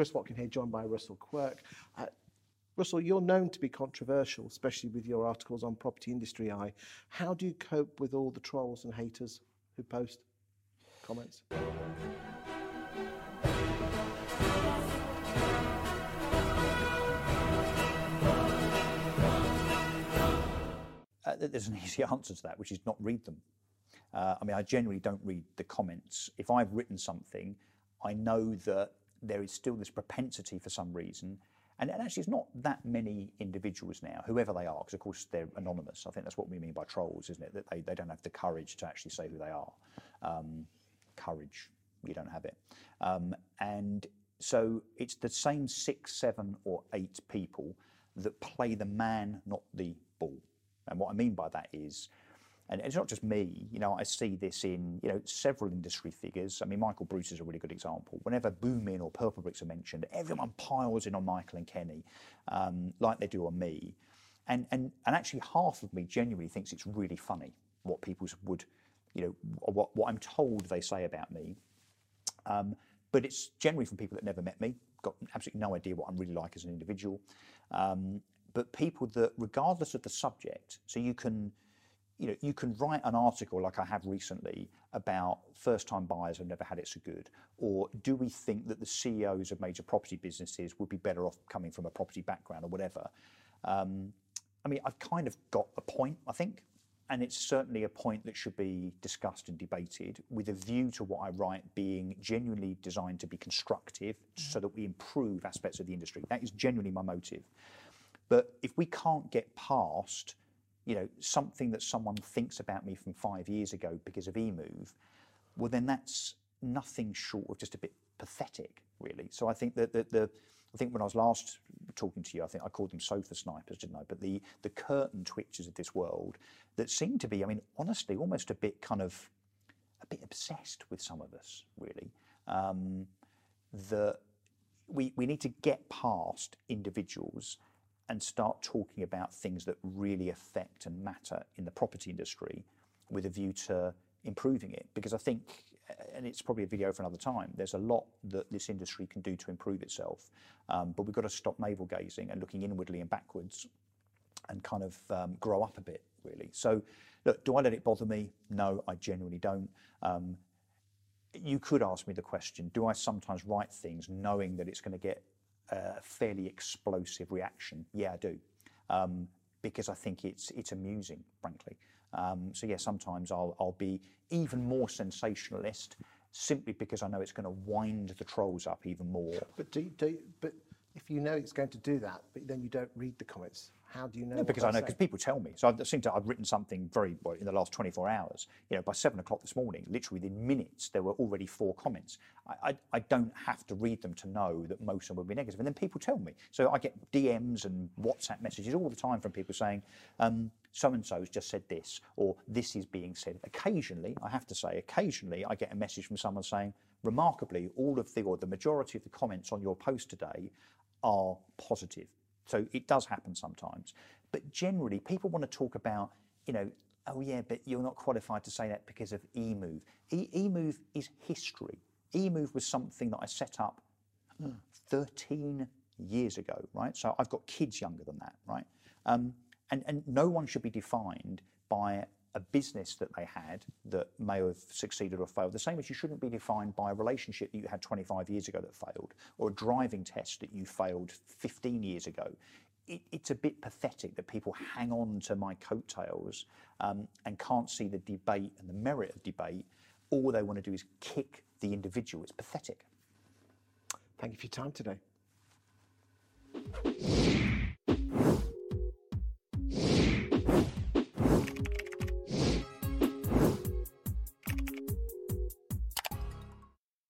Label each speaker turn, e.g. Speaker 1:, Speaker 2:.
Speaker 1: Chris Watkin here, joined by Russell Quirk. Uh, Russell, you're known to be controversial, especially with your articles on Property Industry Eye. How do you cope with all the trolls and haters who post comments?
Speaker 2: Uh, there's an easy answer to that, which is not read them. Uh, I mean, I generally don't read the comments. If I've written something, I know that there is still this propensity for some reason. And, and actually, it's not that many individuals now, whoever they are, because of course they're anonymous. I think that's what we mean by trolls, isn't it? That they, they don't have the courage to actually say who they are. Um, courage, you don't have it. Um, and so it's the same six, seven, or eight people that play the man, not the ball. And what I mean by that is, and it's not just me, you know, I see this in, you know, several industry figures. I mean, Michael Bruce is a really good example. Whenever Boomin or Purplebricks are mentioned, everyone piles in on Michael and Kenny, um, like they do on me. And, and, and actually half of me genuinely thinks it's really funny what people would, you know, what, what I'm told they say about me. Um, but it's generally from people that never met me, got absolutely no idea what I'm really like as an individual. Um, but people that, regardless of the subject, so you can, you know, you can write an article like I have recently about first-time buyers have never had it so good, or do we think that the CEOs of major property businesses would be better off coming from a property background or whatever? Um, I mean, I've kind of got a point, I think, and it's certainly a point that should be discussed and debated with a view to what I write being genuinely designed to be constructive so that we improve aspects of the industry. That is genuinely my motive. But if we can't get past, you know, something that someone thinks about me from five years ago because of eMoov, well, then that's nothing short of just a bit pathetic, really. So I think that the, the I think when I was last talking to you, I think I called them sofa snipers, didn't I? But the the curtain twitchers of this world that seem to be, I mean, honestly, almost a bit kind of a bit obsessed with some of us, really. Um, that we we need to get past individuals and start talking about things that really affect and matter in the property industry with a view to improving it. Because I think, and it's probably a video for another time, there's a lot that this industry can do to improve itself. Um, but we've got to stop navel gazing and looking inwardly and backwards and kind of um, grow up a bit, really. So, look, do I let it bother me? No, I genuinely don't. Um, you could ask me the question do I sometimes write things knowing that it's going to get a fairly explosive reaction. Yeah, I do. Um, because I think it's it's amusing, frankly. Um, so yeah, sometimes I'll I'll be even more sensationalist simply because I know it's going to wind the trolls up even more.
Speaker 1: But do, do but if you know it's going to do that, but then you don't read the comments, how do you know?
Speaker 2: No, because I know because people tell me. So I've seemed to I've written something very well in the last 24 hours. You know, by seven o'clock this morning, literally within minutes, there were already four comments. I, I, I don't have to read them to know that most of them will be negative, and then people tell me. So I get DMs and WhatsApp messages all the time from people saying. Um, so and so's just said this, or this is being said. Occasionally, I have to say, occasionally I get a message from someone saying, remarkably, all of the or the majority of the comments on your post today are positive. So it does happen sometimes. But generally, people want to talk about, you know, oh yeah, but you're not qualified to say that because of eMoov. E- eMoov is history. eMoov was something that I set up 13 years ago, right? So I've got kids younger than that, right? Um, and, and no one should be defined by a business that they had that may have succeeded or failed, the same as you shouldn't be defined by a relationship that you had 25 years ago that failed, or a driving test that you failed 15 years ago. It, it's a bit pathetic that people hang on to my coattails um, and can't see the debate and the merit of debate. All they want to do is kick the individual. It's pathetic.
Speaker 1: Thank you for your time today.